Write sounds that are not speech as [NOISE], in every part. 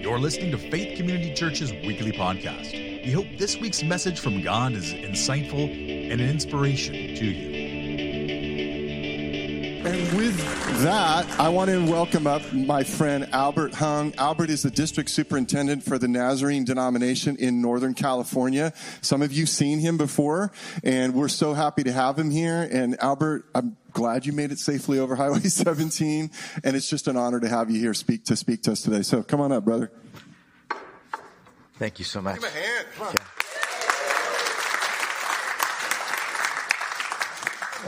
You're listening to Faith Community Church's weekly podcast. We hope this week's message from God is insightful and an inspiration to you. And with that, I want to welcome up my friend Albert Hung. Albert is the district superintendent for the Nazarene denomination in Northern California. Some of you have seen him before, and we're so happy to have him here. And Albert, I'm glad you made it safely over Highway [LAUGHS] 17, and it's just an honor to have you here speak to speak to us today. So come on up, brother. Thank you so much. Give him a hand.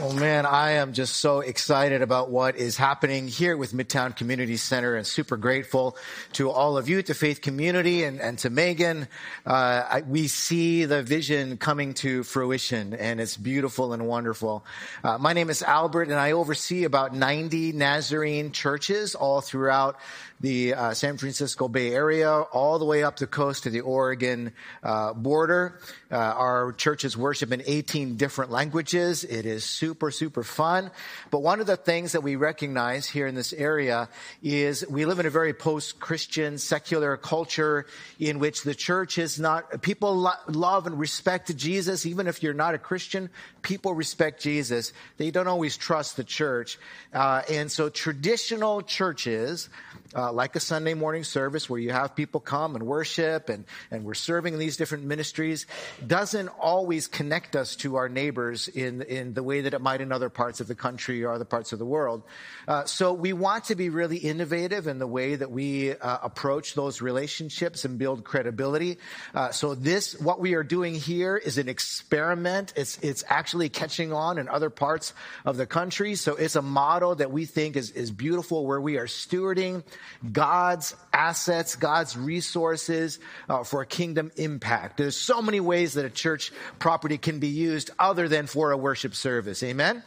Oh man, I am just so excited about what is happening here with Midtown Community Center and super grateful to all of you, to Faith Community and, and to Megan. Uh, I, we see the vision coming to fruition and it's beautiful and wonderful. Uh, my name is Albert and I oversee about 90 Nazarene churches all throughout the uh, San Francisco Bay Area, all the way up the coast to the Oregon uh, border. Uh, our churches worship in 18 different languages. It is super, super fun. But one of the things that we recognize here in this area is we live in a very post-Christian, secular culture in which the church is not, people lo- love and respect Jesus. Even if you're not a Christian, people respect Jesus. They don't always trust the church. Uh, and so traditional churches, uh, like a Sunday morning service where you have people come and worship and, and we're serving in these different ministries doesn't always connect us to our neighbors in, in the way that it might in other parts of the country or other parts of the world. Uh, so we want to be really innovative in the way that we uh, approach those relationships and build credibility. Uh, so this, what we are doing here is an experiment. It's, it's actually catching on in other parts of the country. So it's a model that we think is, is beautiful where we are stewarding God's assets, God's resources uh, for kingdom impact. There's so many ways that a church property can be used other than for a worship service. Amen?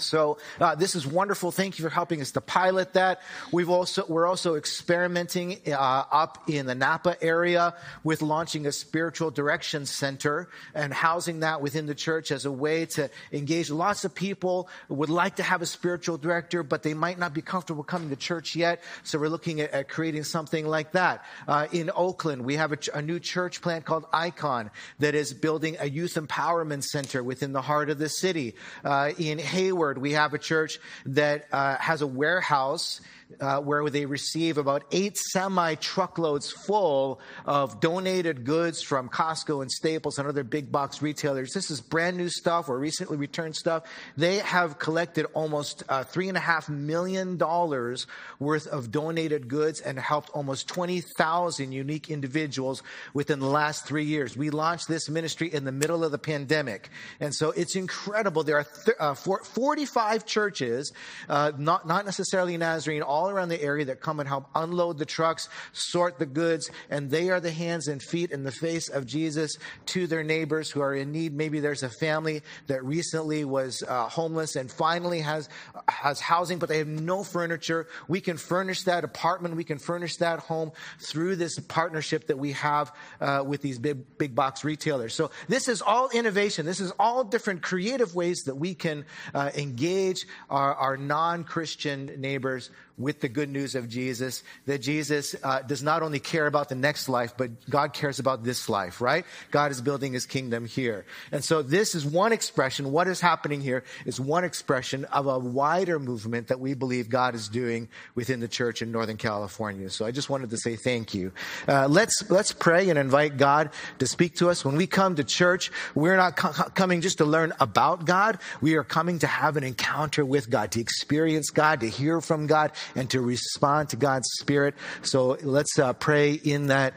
So uh, this is wonderful. Thank you for helping us to pilot that. We've also we're also experimenting uh, up in the Napa area with launching a spiritual direction center and housing that within the church as a way to engage. Lots of people would like to have a spiritual director, but they might not be comfortable coming to church yet. So we're looking at, at creating something like that. Uh, in Oakland, we have a, a new church plant called Icon that is building a youth empowerment center within the heart of the city. Uh, in Hayward, we have a church that uh, has a warehouse uh, where they receive about eight semi truckloads full of donated goods from Costco and Staples and other big box retailers. This is brand new stuff or recently returned stuff. They have collected almost uh, three and a half million dollars worth of donated goods and helped almost 20,000 unique individuals within the last three years. We launched this ministry in the middle of the pandemic. And so it's incredible. There are th- uh, 45 churches, uh, not, not necessarily Nazarene, all around the area that come and help unload the trucks, sort the goods, and they are the hands and feet in the face of Jesus to their neighbors who are in need. Maybe there's a family that recently was uh, homeless and finally has has housing, but they have no furniture. We can furnish that apartment, we can furnish that home through this partnership that we have uh, with these big big box retailers. So this is all innovation. This is all different creative ways that we can uh, engage our, our non-Christian neighbors with the good news of Jesus, that Jesus uh, does not only care about the next life, but God cares about this life, right? God is building his kingdom here. And so this is one expression. What is happening here is one expression of a wider movement that we believe God is doing within the church in Northern California. So I just wanted to say thank you. Uh, let's, let's pray and invite God to speak to us. When we come to church, we're not co- coming just to learn about God. We are coming to have an encounter with God, to experience God, to hear from God, and to respond to God's Spirit. So let's uh, pray in that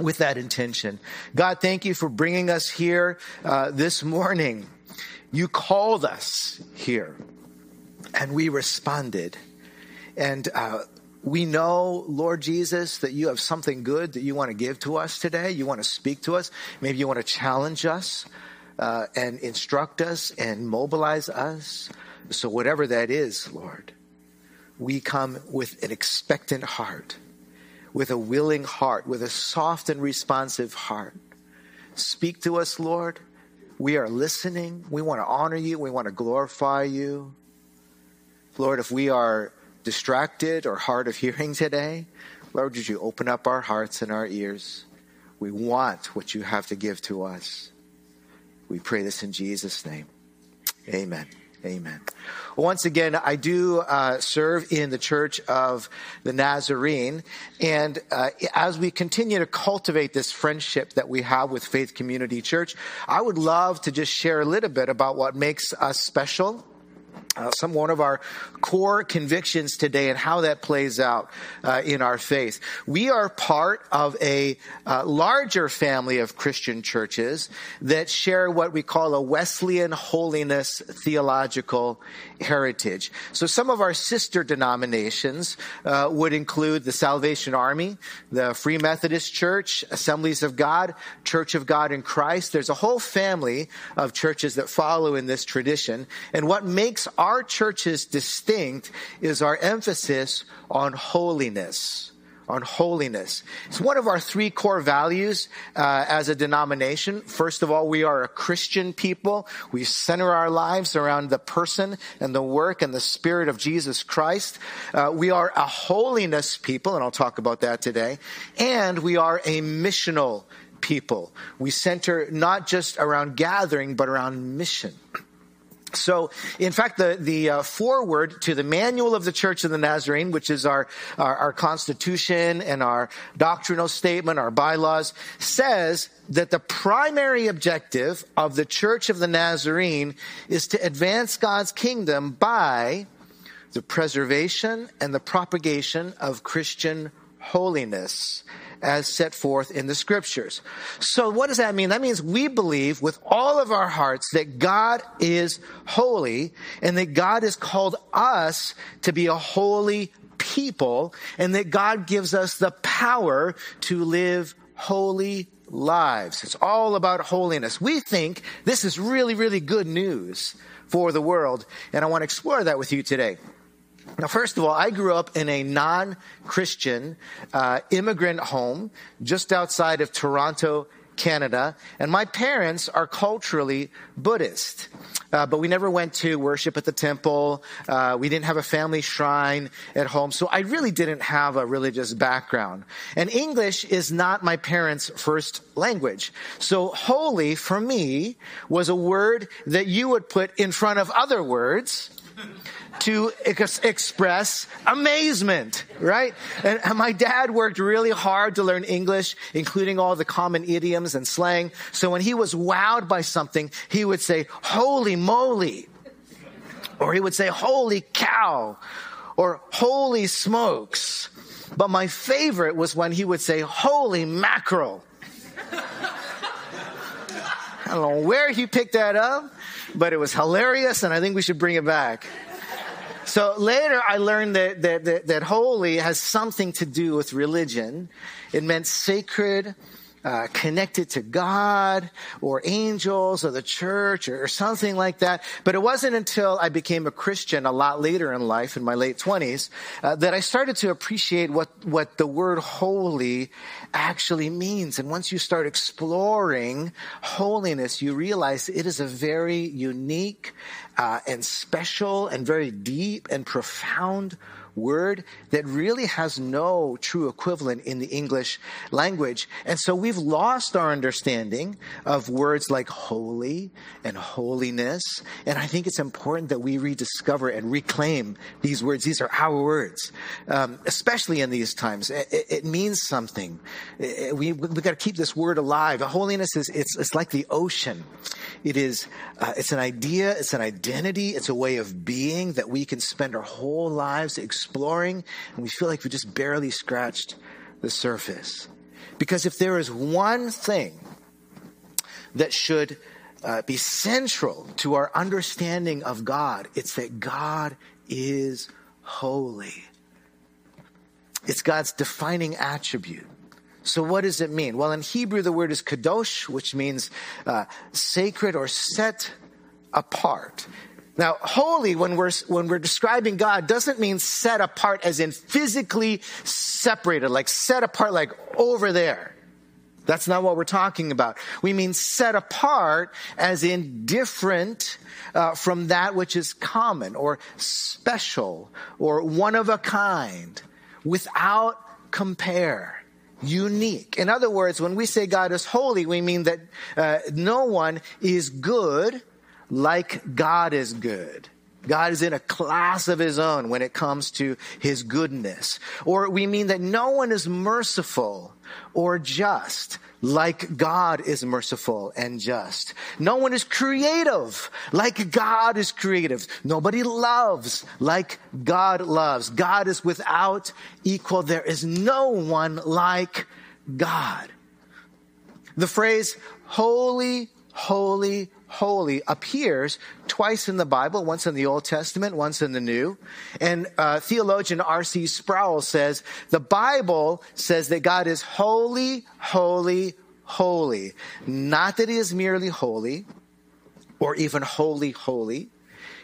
with that intention. God, thank you for bringing us here uh, this morning. You called us here, and we responded. And uh, we know, Lord Jesus, that you have something good that you want to give to us today. You want to speak to us. Maybe you want to challenge us uh, and instruct us and mobilize us. So, whatever that is, Lord, we come with an expectant heart, with a willing heart, with a soft and responsive heart. Speak to us, Lord. We are listening. We want to honor you. We want to glorify you. Lord, if we are distracted or hard of hearing today, Lord, would you open up our hearts and our ears? We want what you have to give to us. We pray this in Jesus' name. Amen. Amen. Once again, I do uh, serve in the Church of the Nazarene, and uh, as we continue to cultivate this friendship that we have with Faith Community Church, I would love to just share a little bit about what makes us special uh, some one of our core convictions today and how that plays out uh, in our faith. We are part of a uh, larger family of Christian churches that share what we call a Wesleyan holiness theological heritage. So some of our sister denominations uh, would include the Salvation Army, the Free Methodist Church, Assemblies of God, Church of God in Christ. There's a whole family of churches that follow in this tradition. And what makes our churches distinct is our emphasis on holiness on holiness. It's one of our three core values uh, as a denomination. First of all, we are a Christian people. We center our lives around the person and the work and the spirit of Jesus Christ. Uh, we are a holiness people, and I'll talk about that today. And we are a missional people. We center not just around gathering, but around mission. So, in fact, the, the uh, foreword to the manual of the Church of the Nazarene, which is our, our, our constitution and our doctrinal statement, our bylaws, says that the primary objective of the Church of the Nazarene is to advance God's kingdom by the preservation and the propagation of Christian holiness as set forth in the scriptures. So what does that mean? That means we believe with all of our hearts that God is holy and that God has called us to be a holy people and that God gives us the power to live holy lives. It's all about holiness. We think this is really, really good news for the world, and I want to explore that with you today. Now, first of all, I grew up in a non Christian uh, immigrant home just outside of Toronto, Canada, and my parents are culturally Buddhist. Uh, but we never went to worship at the temple. Uh, we didn't have a family shrine at home. So I really didn't have a religious background. And English is not my parents' first language. So holy for me was a word that you would put in front of other words to ex- express amazement, right? And, and my dad worked really hard to learn English, including all the common idioms and slang. So when he was wowed by something, he would say, holy moly. Or he would say, holy cow. Or holy smokes. But my favorite was when he would say, holy mackerel. [LAUGHS] I don't know where he picked that up, but it was hilarious and I think we should bring it back. So later I learned that, that, that, that, holy has something to do with religion. It meant sacred, uh, connected to God or angels or the church or, or, something like that. But it wasn't until I became a Christian a lot later in life, in my late twenties, uh, that I started to appreciate what, what the word holy actually means. And once you start exploring holiness, you realize it is a very unique uh, and special and very deep and profound word that really has no true equivalent in the English language. And so we've lost our understanding of words like holy and holiness. And I think it's important that we rediscover and reclaim these words. These are our words, um, especially in these times. It, it means something. It, we we got to keep this word alive. Holiness is it's it's like the ocean. It is uh, it's an idea. It's an identity. It's a way of being that we can spend our whole lives exploring, and we feel like we just barely scratched the surface. Because if there is one thing that should uh, be central to our understanding of God, it's that God is holy. It's God's defining attribute. So what does it mean? Well, in Hebrew, the word is kadosh, which means uh, sacred or set apart. Now, holy, when we're, when we're describing God, doesn't mean set apart as in physically separated, like set apart, like over there. That's not what we're talking about. We mean set apart as in different uh, from that which is common or special or one of a kind without compare. Unique. In other words, when we say God is holy, we mean that uh, no one is good like God is good. God is in a class of his own when it comes to his goodness. Or we mean that no one is merciful or just like God is merciful and just. No one is creative like God is creative. Nobody loves like God loves. God is without equal. There is no one like God. The phrase holy, holy, holy appears twice in the Bible, once in the Old Testament, once in the New. And uh, theologian R.C. Sproul says the Bible says that God is holy, holy, holy. Not that he is merely holy or even holy, holy.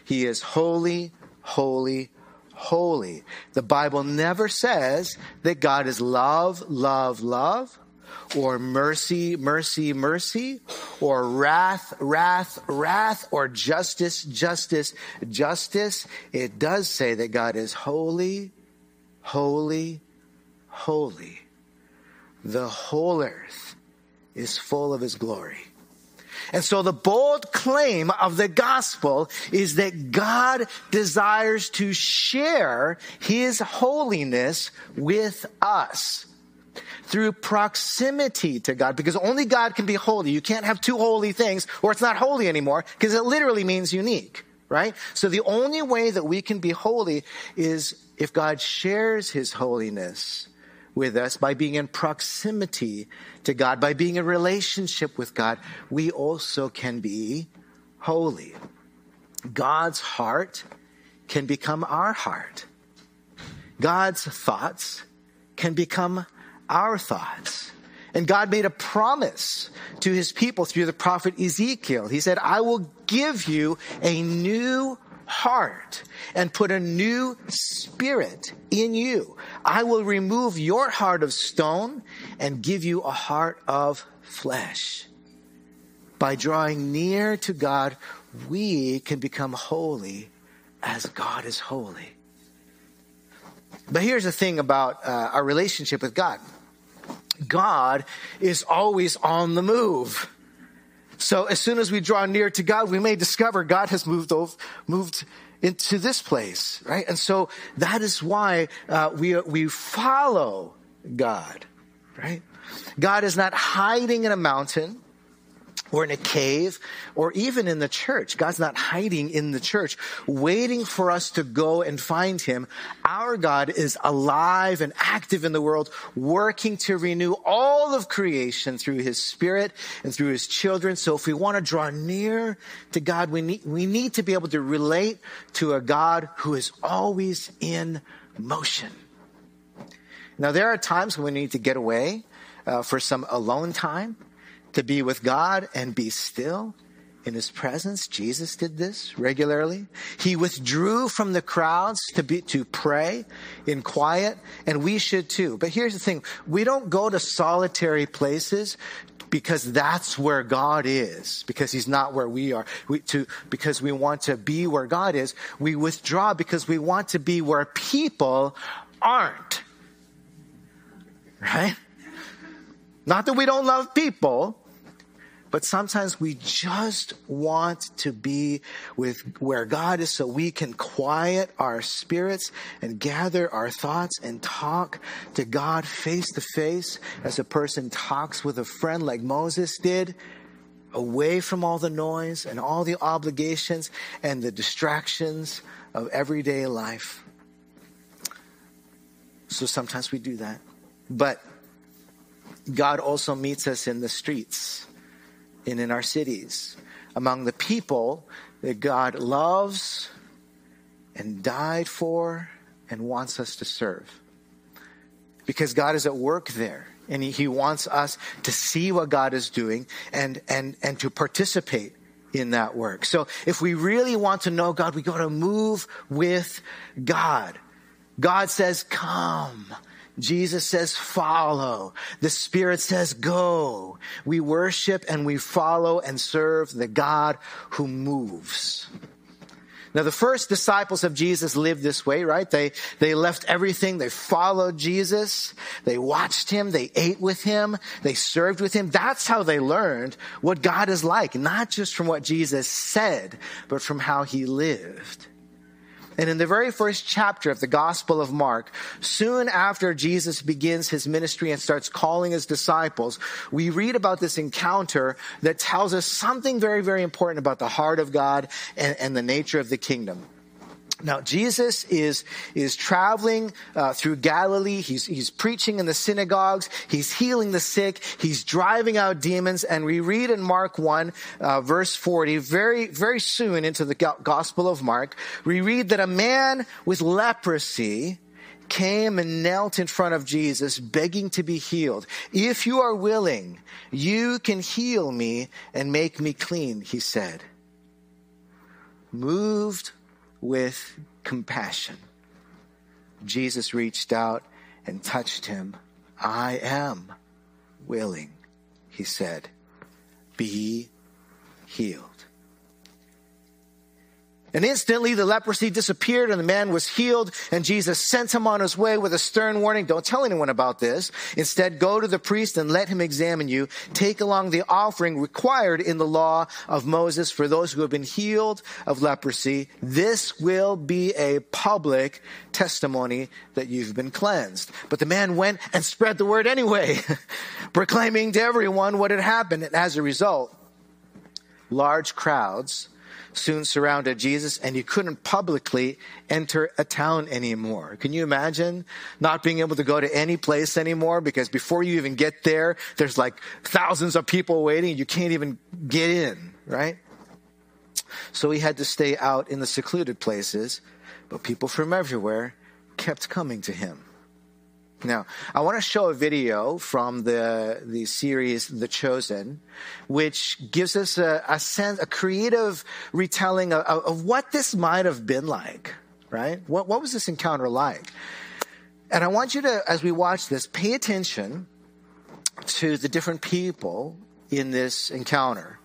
He is holy, holy, holy. The Bible never says that God is love, love, love or mercy, mercy, mercy, or wrath, wrath, wrath, or justice, justice, justice. It does say that God is holy, holy, holy. The whole earth is full of his glory. And so the bold claim of the gospel is that God desires to share his holiness with us through proximity to God because only God can be holy. You can't have two holy things or it's not holy anymore because it literally means unique, right? So the only way that we can be holy is if God shares his holiness with us by being in proximity to God, by being in relationship with God, we also can be holy. God's heart can become our heart. God's thoughts can become our thoughts. And God made a promise to his people through the prophet Ezekiel. He said, I will give you a new heart and put a new spirit in you. I will remove your heart of stone and give you a heart of flesh. By drawing near to God, we can become holy as God is holy. But here's the thing about uh, our relationship with God. God is always on the move. So as soon as we draw near to God, we may discover God has moved over, moved into this place, right? And so that is why uh, we we follow God, right? God is not hiding in a mountain or in a cave or even in the church. God's not hiding in the church, waiting for us to go and find him. Our God is alive and active in the world, working to renew all of creation through his spirit and through his children. So if we want to draw near to God, we need, we need to be able to relate to a God who is always in motion. Now, there are times when we need to get away uh, for some alone time to be with God and be still in his presence. Jesus did this regularly. He withdrew from the crowds to be, to pray in quiet, and we should too. But here's the thing. We don't go to solitary places because that's where God is, because he's not where we are. We, to, because we want to be where God is. We withdraw because we want to be where people aren't. Right? Not that we don't love people, but sometimes we just want to be with where God is so we can quiet our spirits and gather our thoughts and talk to God face to face as a person talks with a friend like Moses did away from all the noise and all the obligations and the distractions of everyday life. So sometimes we do that. But God also meets us in the streets and in our cities, among the people that God loves and died for and wants us to serve. Because God is at work there and he, wants us to see what God is doing and, and, and to participate in that work. So if we really want to know God, we got to move with God. God says, come Jesus says follow. The Spirit says go. We worship and we follow and serve the God who moves. Now, the first disciples of Jesus lived this way, right? They, they left everything. They followed Jesus. They watched him. They ate with him. They served with him. That's how they learned what God is like, not just from what Jesus said, but from how he lived. And in the very first chapter of the Gospel of Mark, soon after Jesus begins his ministry and starts calling his disciples, we read about this encounter that tells us something very, very important about the heart of God and, and the nature of the kingdom. Now, Jesus is, is traveling uh, through Galilee. He's, he's preaching in the synagogues. He's healing the sick. He's driving out demons. And we read in Mark 1, uh, verse 40, very, very soon into the Gospel of Mark, we read that a man with leprosy came and knelt in front of Jesus, begging to be healed. If you are willing, you can heal me and make me clean, he said. Moved with compassion. Jesus reached out and touched him. I am willing, he said. Be healed. And instantly the leprosy disappeared and the man was healed and Jesus sent him on his way with a stern warning. Don't tell anyone about this. Instead, go to the priest and let him examine you. Take along the offering required in the law of Moses for those who have been healed of leprosy. This will be a public testimony that you've been cleansed. But the man went and spread the word anyway, [LAUGHS] proclaiming to everyone what had happened. And as a result, large crowds soon surrounded Jesus and you couldn't publicly enter a town anymore. Can you imagine not being able to go to any place anymore because before you even get there, there's like thousands of people waiting. You can't even get in, right? So he had to stay out in the secluded places, but people from everywhere kept coming to him. Now, I want to show a video from the, the series The Chosen, which gives us a, a sense, a creative retelling of, of, what this might have been like, right? What, what was this encounter like? And I want you to, as we watch this, pay attention to the different people in this encounter.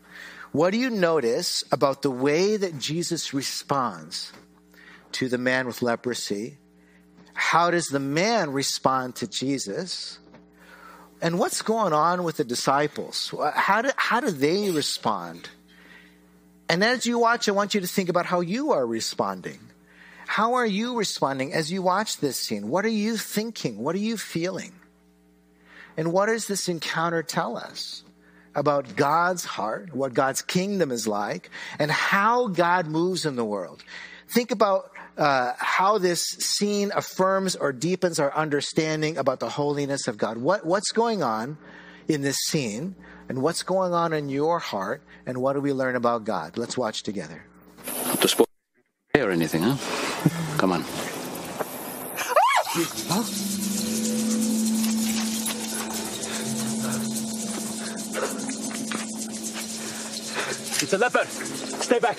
What do you notice about the way that Jesus responds to the man with leprosy? How does the man respond to Jesus? And what's going on with the disciples? How do, how do they respond? And as you watch, I want you to think about how you are responding. How are you responding as you watch this scene? What are you thinking? What are you feeling? And what does this encounter tell us about God's heart, what God's kingdom is like, and how God moves in the world? Think about uh, how this scene affirms or deepens our understanding about the holiness of God. What, what's going on in this scene, and what's going on in your heart, and what do we learn about God? Let's watch together. Not to spoil or anything, huh? [LAUGHS] Come on. huh? It's a leper. Stay back.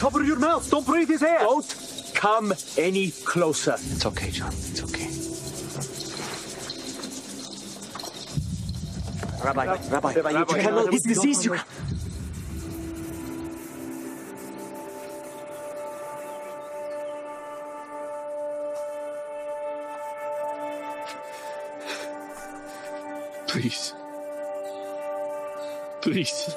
Cover your mouth. Don't breathe his air. Don't come any closer. It's okay, John. It's okay. Rabbi, Rabbi, Rabbi, Rabbi you can handle his disease. You can... Please. Please.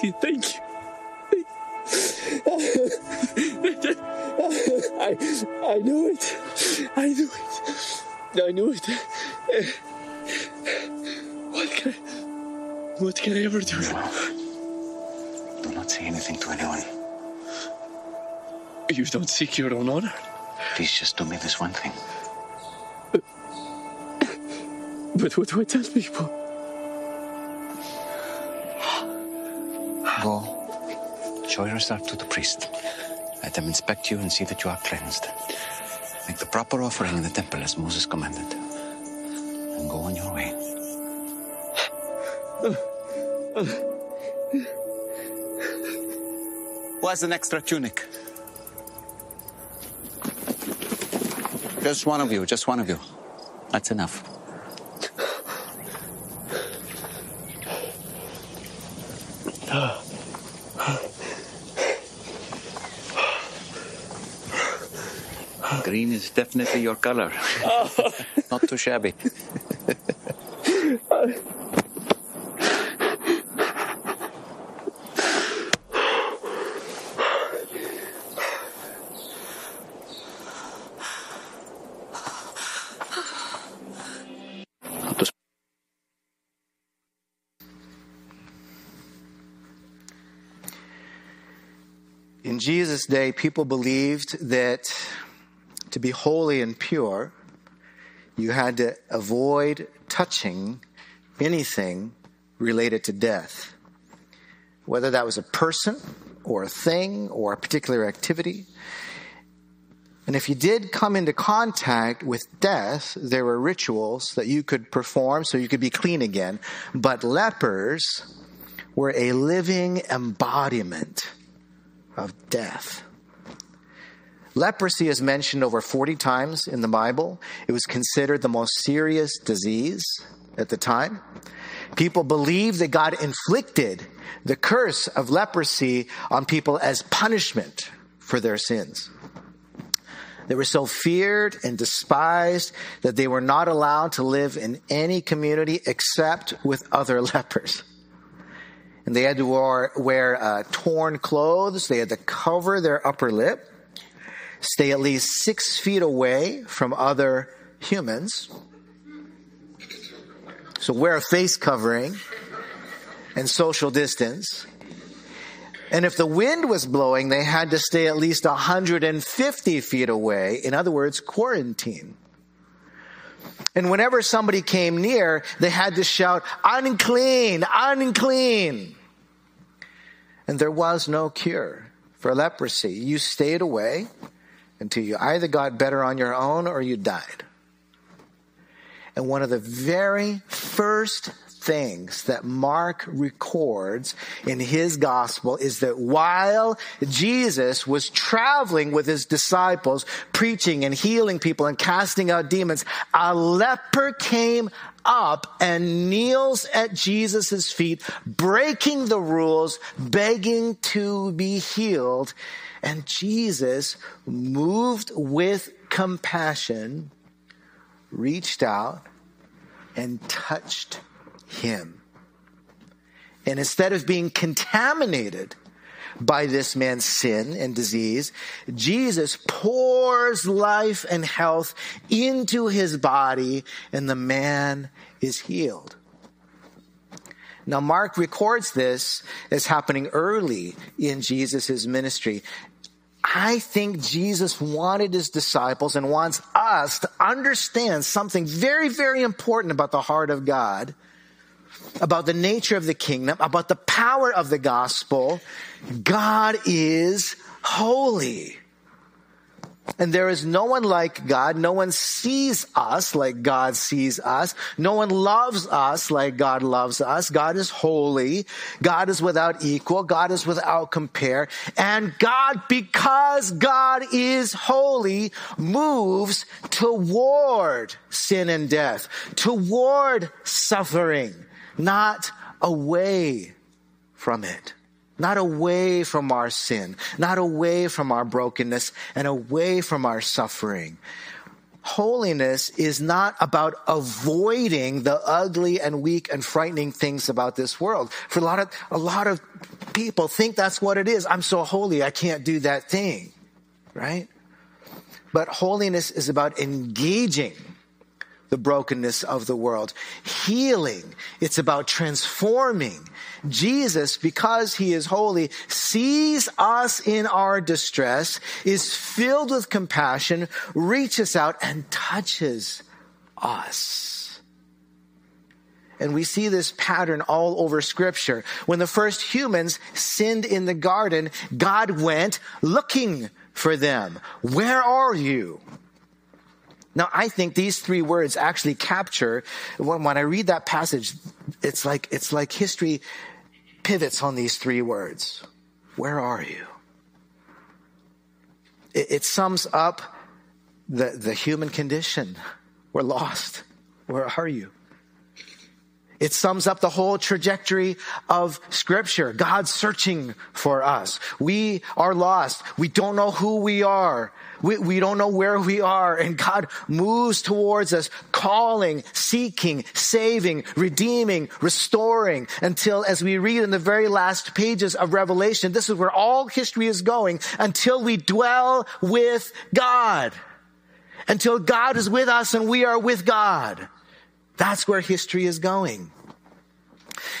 Thank you. I, I knew it. I knew it. I knew it. What can I, what can I ever do? Do not say anything to anyone. You don't seek your own honor. Please just do me this one thing. But what do I tell people? Show yourself to the priest. Let them inspect you and see that you are cleansed. Make the proper offering in the temple as Moses commanded. And go on your way. Who has an extra tunic? Just one of you, just one of you. That's enough. Green is definitely your color. Oh. Not too shabby. In Jesus' day, people believed that to be holy and pure, you had to avoid touching anything related to death. Whether that was a person or a thing or a particular activity. And if you did come into contact with death, there were rituals that you could perform so you could be clean again. But lepers were a living embodiment of death. Leprosy is mentioned over 40 times in the Bible. It was considered the most serious disease at the time. People believed that God inflicted the curse of leprosy on people as punishment for their sins. They were so feared and despised that they were not allowed to live in any community except with other [LAUGHS] lepers. And they had to wear, wear uh, torn clothes. They had to cover their upper lip, stay at least six feet away from other humans. So wear a face covering and social distance. And if the wind was blowing, they had to stay at least 150 feet away. In other words, quarantine. And whenever somebody came near, they had to shout, unclean, unclean. And there was no cure for leprosy. You stayed away until you either got better on your own or you died. And one of the very first things that Mark records in his gospel is that while Jesus was traveling with his disciples, preaching and healing people and casting out demons, a leper came up and kneels at Jesus' feet, breaking the rules, begging to be healed. And Jesus, moved with compassion, reached out and touched him. And instead of being contaminated by this man's sin and disease, Jesus pours life and health into his body and the man is healed. Now, Mark records this as happening early in Jesus' ministry. I think Jesus wanted his disciples and wants us to understand something very, very important about the heart of God about the nature of the kingdom, about the power of the gospel. God is holy. And there is no one like God. No one sees us like God sees us. No one loves us like God loves us. God is holy. God is without equal. God is without compare. And God, because God is holy, moves toward sin and death, toward suffering not away from it, not away from our sin, not away from our brokenness, and away from our suffering. holiness is not about avoiding the ugly and weak and frightening things about this world. For a lot of, a lot of people think that's what it is. I'm so holy, I can't do that thing. Right? But holiness is about engaging the brokenness of the world. Healing, it's about transforming. Jesus, because he is holy, sees us in our distress, is filled with compassion, reaches out and touches us. And we see this pattern all over scripture. When the first humans sinned in the garden, God went looking for them. Where are you? Now, I think these three words actually capture, when, when I read that passage, it's like, it's like history pivots on these three words. Where are you? It, it sums up the, the human condition. We're lost. Where are you? It sums up the whole trajectory of scripture. God searching for us. We are lost. We don't know who we are. We, we don't know where we are. And God moves towards us, calling, seeking, saving, redeeming, restoring until as we read in the very last pages of Revelation, this is where all history is going until we dwell with God. Until God is with us and we are with God. That's where history is going.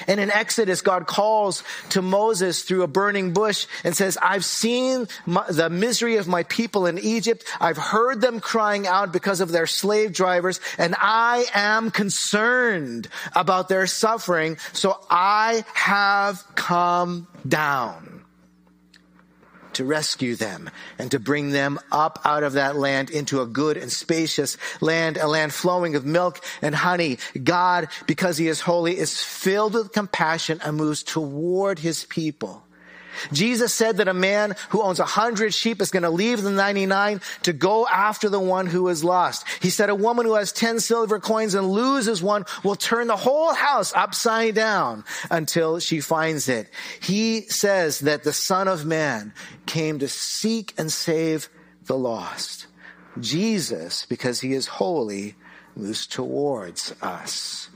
And in Exodus, God calls to Moses through a burning bush and says, I've seen my, the misery of my people in Egypt. I've heard them crying out because of their slave drivers and I am concerned about their suffering. So I have come down to rescue them and to bring them up out of that land into a good and spacious land, a land flowing with milk and honey. God, because he is holy, is filled with compassion and moves toward his people. Jesus said that a man who owns a hundred sheep is going to leave the 99 to go after the one who is lost. He said a woman who has 10 silver coins and loses one will turn the whole house upside down until she finds it. He says that the son of man came to seek and save the lost. Jesus, because he is holy, moves towards us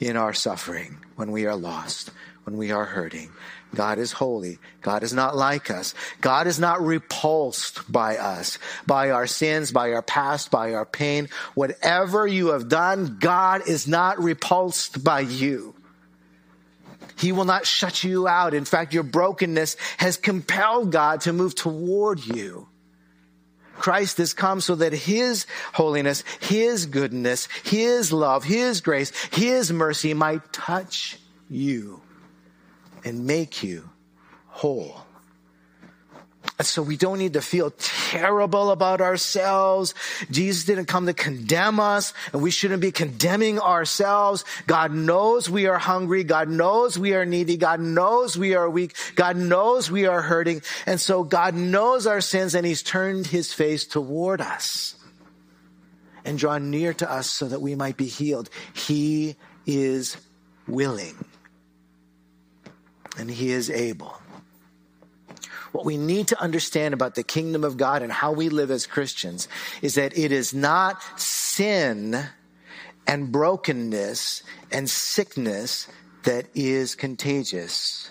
in our suffering when we are lost, when we are hurting. God is holy. God is not like us. God is not repulsed by us, by our sins, by our past, by our pain. Whatever you have done, God is not repulsed by you. He will not shut you out. In fact, your brokenness has compelled God to move toward you. Christ has come so that His holiness, His goodness, His love, His grace, His mercy might touch you and make you whole. And so we don't need to feel terrible about ourselves. Jesus didn't come to condemn us and we shouldn't be condemning ourselves. God knows we are hungry. God knows we are needy. God knows we are weak. God knows we are hurting. And so God knows our sins and he's turned his face toward us and drawn near to us so that we might be healed. He is willing and he is able. What we need to understand about the kingdom of God and how we live as Christians is that it is not sin and brokenness and sickness that is contagious.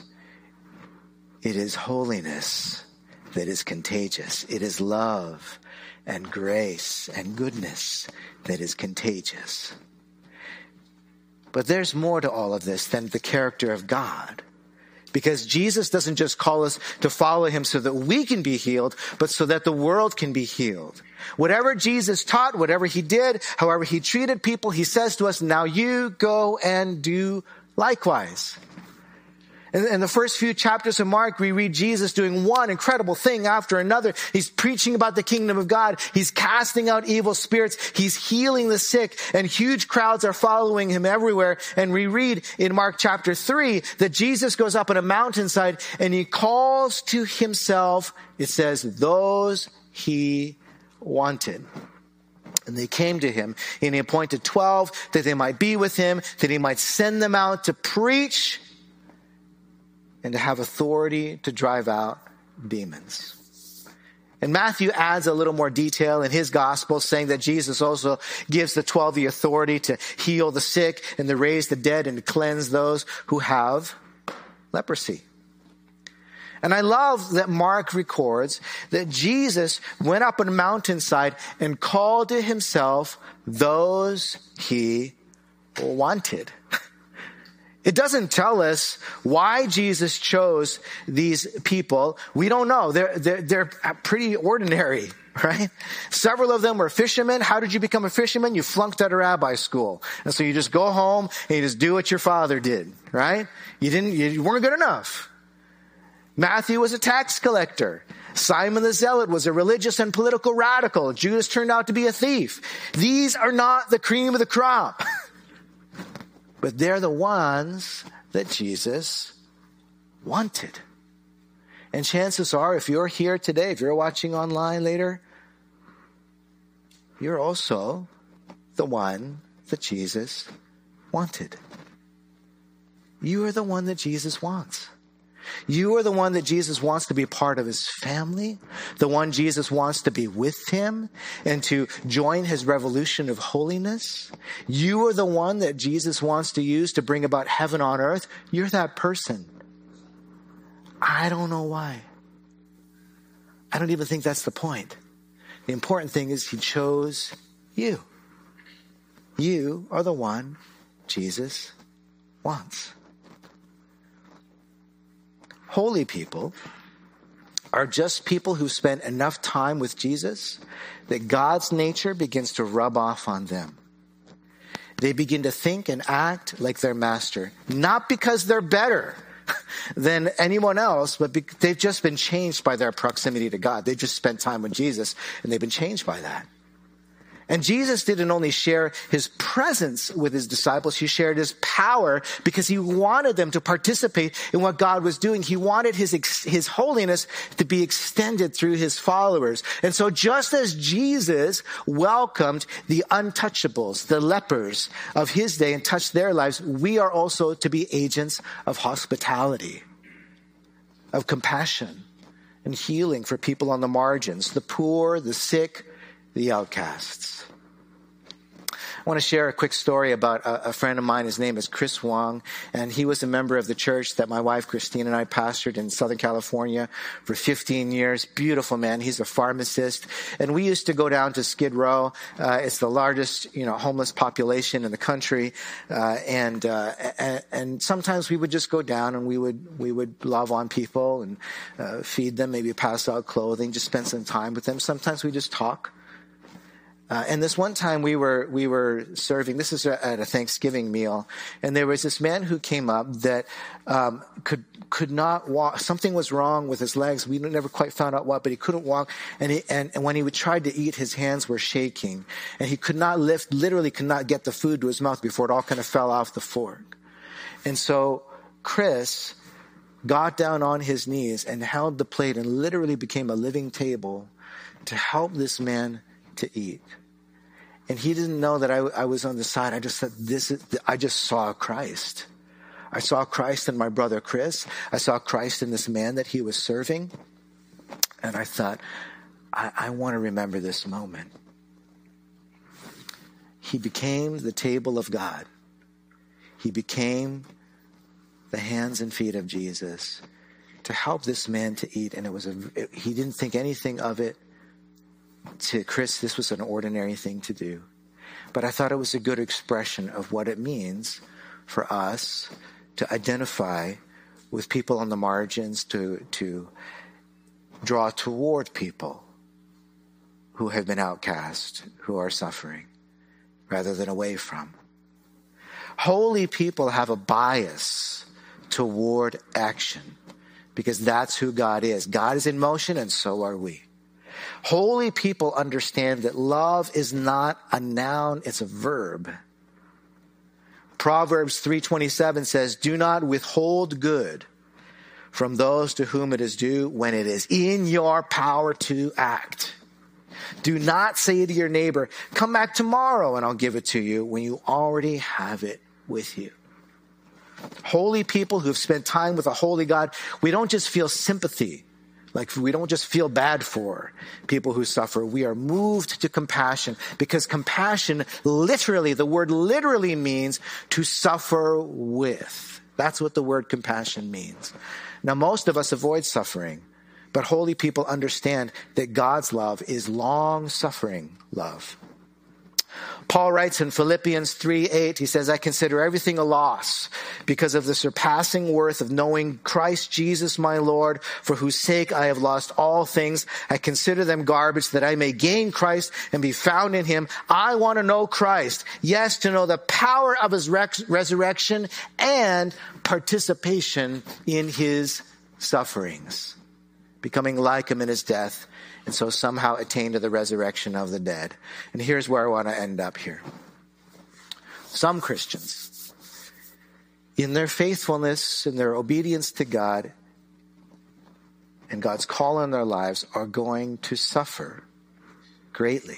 It is holiness that is contagious. It is love and grace and goodness that is contagious. But there's more to all of this than the character of God. Because Jesus doesn't just call us to follow him so that we can be healed, but so that the world can be healed. Whatever Jesus taught, whatever he did, however he treated people, he says to us, now you go and do likewise. In, in the first few chapters of Mark, we read Jesus doing one incredible thing after another. He's preaching about the kingdom of God. He's casting out evil spirits. He's healing the sick and huge crowds are following him everywhere. And we read in Mark chapter three that Jesus goes up on a mountainside and he calls to himself, it says, those he wanted. And they came to him and he appointed 12 that they might be with him, that he might send them out to preach and to have authority to drive out demons. And Matthew adds a little more detail in his gospel saying that Jesus also gives the 12 the authority to heal the sick and to raise the dead and to cleanse those who have leprosy. And I love that Mark records that Jesus went up on a mountainside and called to himself those he wanted. It doesn't tell us why Jesus chose these people. We don't know. They're, they're, they're pretty ordinary, [LAUGHS] right? Several of them were fishermen. How did you become a fisherman? You flunked out of rabbi school. And so you just go home and you just do what your father did, right? You didn't, you weren't good enough. Matthew was a tax collector. Simon the Zealot was a religious and political radical. Judas turned out to be a thief. These are not the cream of the crop. [LAUGHS] but they're the ones that Jesus wanted. And chances are, if you're here today, if you're watching online later, you're also the one that Jesus wanted. You are the one that Jesus wants. You are the one that Jesus wants to be part of his family, the one Jesus wants to be with him and to join his revolution of holiness. You are the one that Jesus wants to use to bring about heaven on earth. You're that person. I don't know why. I don't even think that's the point. The important thing is he chose you. You are the one Jesus wants holy people are just people who spent enough time with Jesus that God's nature begins to rub off on them. They begin to think and act like their master, not because they're better [LAUGHS] than anyone else, but they've just been changed by their proximity to God. They've just spent time with Jesus and they've been changed by that. And Jesus didn't only share his presence with his disciples, he shared his power because he wanted them to participate in what God was doing. He wanted his, his holiness to be extended through his followers. And so just as Jesus welcomed the untouchables, the lepers of his day and touched their lives, we are also to be agents of hospitality, of compassion and healing for people on the margins, the poor, the sick, the outcasts. I want to share a quick story about a, friend of mine. His name is Chris Wong, and he was a member of the church that my wife Christine and I pastored in Southern California for 15 years. Beautiful man. He's a pharmacist, and we used to go down to Skid Row. Uh, it's the largest, you know, homeless population in the country, uh, and, uh, and, and sometimes we would just go down and we would we would love on people and uh, feed them, maybe pass out clothing, just spend some time with them. Sometimes we just talk. Uh, and this one time we were we were serving. This is at a Thanksgiving meal, and there was this man who came up that um, could could not walk. Something was wrong with his legs. We never quite found out what, but he couldn't walk. And he, and, and when he would try to eat, his hands were shaking, and he could not lift. Literally, could not get the food to his mouth before it all kind of fell off the fork. And so Chris got down on his knees and held the plate, and literally became a living table to help this man to eat. And he didn't know that I, I was on the side. I just said, this is, I just saw Christ. I saw Christ in my brother Chris. I saw Christ in this man that he was serving. And I thought, I, I want to remember this moment. He became the table of God. He became the hands and feet of Jesus to help this man to eat. And it was a, it, he didn't think anything of it to Chris, this was an ordinary thing to do. But I thought it was a good expression of what it means for us to identify with people on the margins, to, to draw toward people who have been outcast, who are suffering, rather than away from. Holy people have a bias toward action because that's who God is. God is in motion and so are we. Holy people understand that love is not a noun, it's a verb. Proverbs 3:27 says, "Do not withhold good from those to whom it is due when it is in your power to act." Do not say to your neighbor, "Come back tomorrow and I'll give it to you," when you already have it with you. Holy people who've spent time with a holy God, we don't just feel sympathy Like we don't just feel bad for people who suffer. We are moved to compassion because compassion literally, the word literally means to suffer with. That's what the word compassion means. Now, most of us avoid suffering, but holy people understand that God's love is long suffering love. Paul writes in Philippians 3 8, he says, I consider everything a loss because of the surpassing worth of knowing Christ Jesus my Lord, for whose sake I have lost all things. I consider them garbage that I may gain Christ and be found in him. I want to know Christ. Yes, to know the power of his resurrection and participation in his sufferings, becoming like him in his death and so somehow attain to the resurrection of the dead. And here's where I want to end up here. Some Christians, in their faithfulness, in their obedience to God, and God's call in their lives, are going to suffer greatly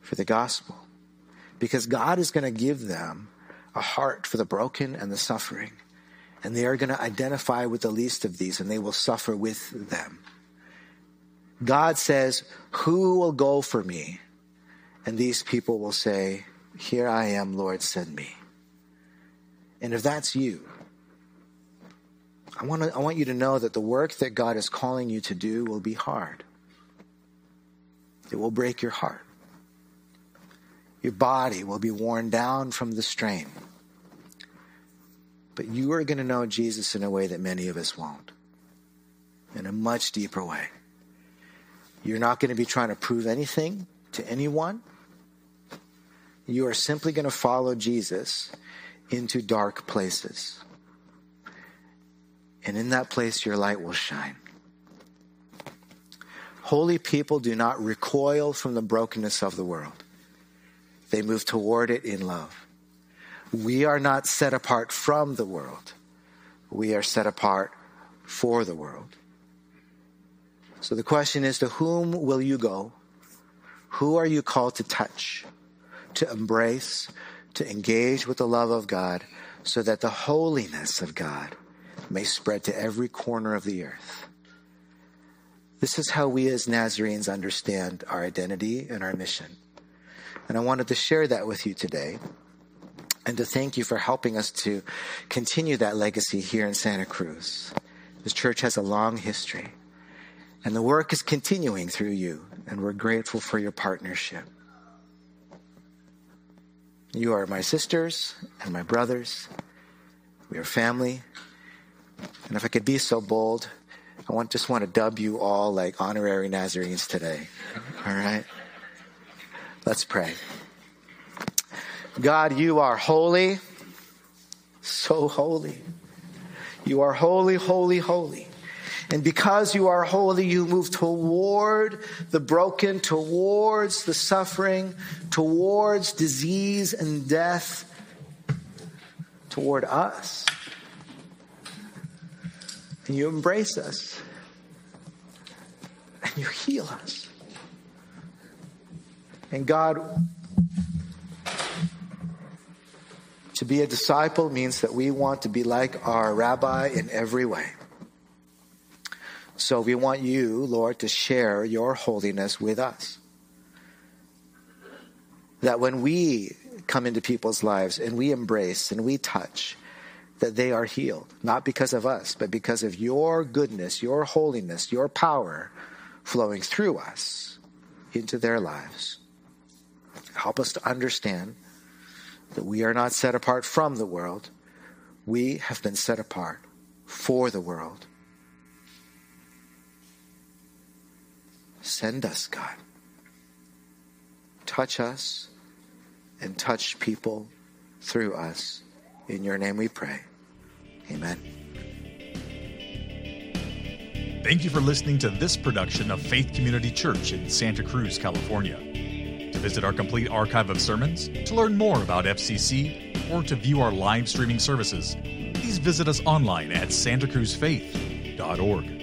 for the gospel. Because God is going to give them a heart for the broken and the suffering. And they are going to identify with the least of these, and they will suffer with them. God says, Who will go for me? And these people will say, Here I am, Lord, send me. And if that's you, I want, to, I want you to know that the work that God is calling you to do will be hard. It will break your heart. Your body will be worn down from the strain. But you are going to know Jesus in a way that many of us won't, in a much deeper way. You're not going to be trying to prove anything to anyone. You are simply going to follow Jesus into dark places. And in that place, your light will shine. Holy people do not recoil from the brokenness of the world, they move toward it in love. We are not set apart from the world, we are set apart for the world. So the question is to whom will you go? Who are you called to touch, to embrace, to engage with the love of God so that the holiness of God may spread to every corner of the earth? This is how we as Nazarenes understand our identity and our mission. And I wanted to share that with you today and to thank you for helping us to continue that legacy here in Santa Cruz. This church has a long history. And the work is continuing through you, and we're grateful for your partnership. You are my sisters and my brothers. We are family. And if I could be so bold, I want, just want to dub you all like honorary Nazarenes today. All right? Let's pray. God, you are holy, so holy. You are holy, holy, holy. And because you are holy, you move toward the broken, towards the suffering, towards disease and death, toward us. And you embrace us. And you heal us. And God, to be a disciple means that we want to be like our rabbi in every way. So we want you, Lord, to share your holiness with us. That when we come into people's lives and we embrace and we touch, that they are healed, not because of us, but because of your goodness, your holiness, your power flowing through us into their lives. Help us to understand that we are not set apart from the world. We have been set apart for the world Send us, God. Touch us and touch people through us. In your name we pray. Amen. Thank you for listening to this production of Faith Community Church in Santa Cruz, California. To visit our complete archive of sermons, to learn more about FCC, or to view our live streaming services, please visit us online at santacruzfaith.org.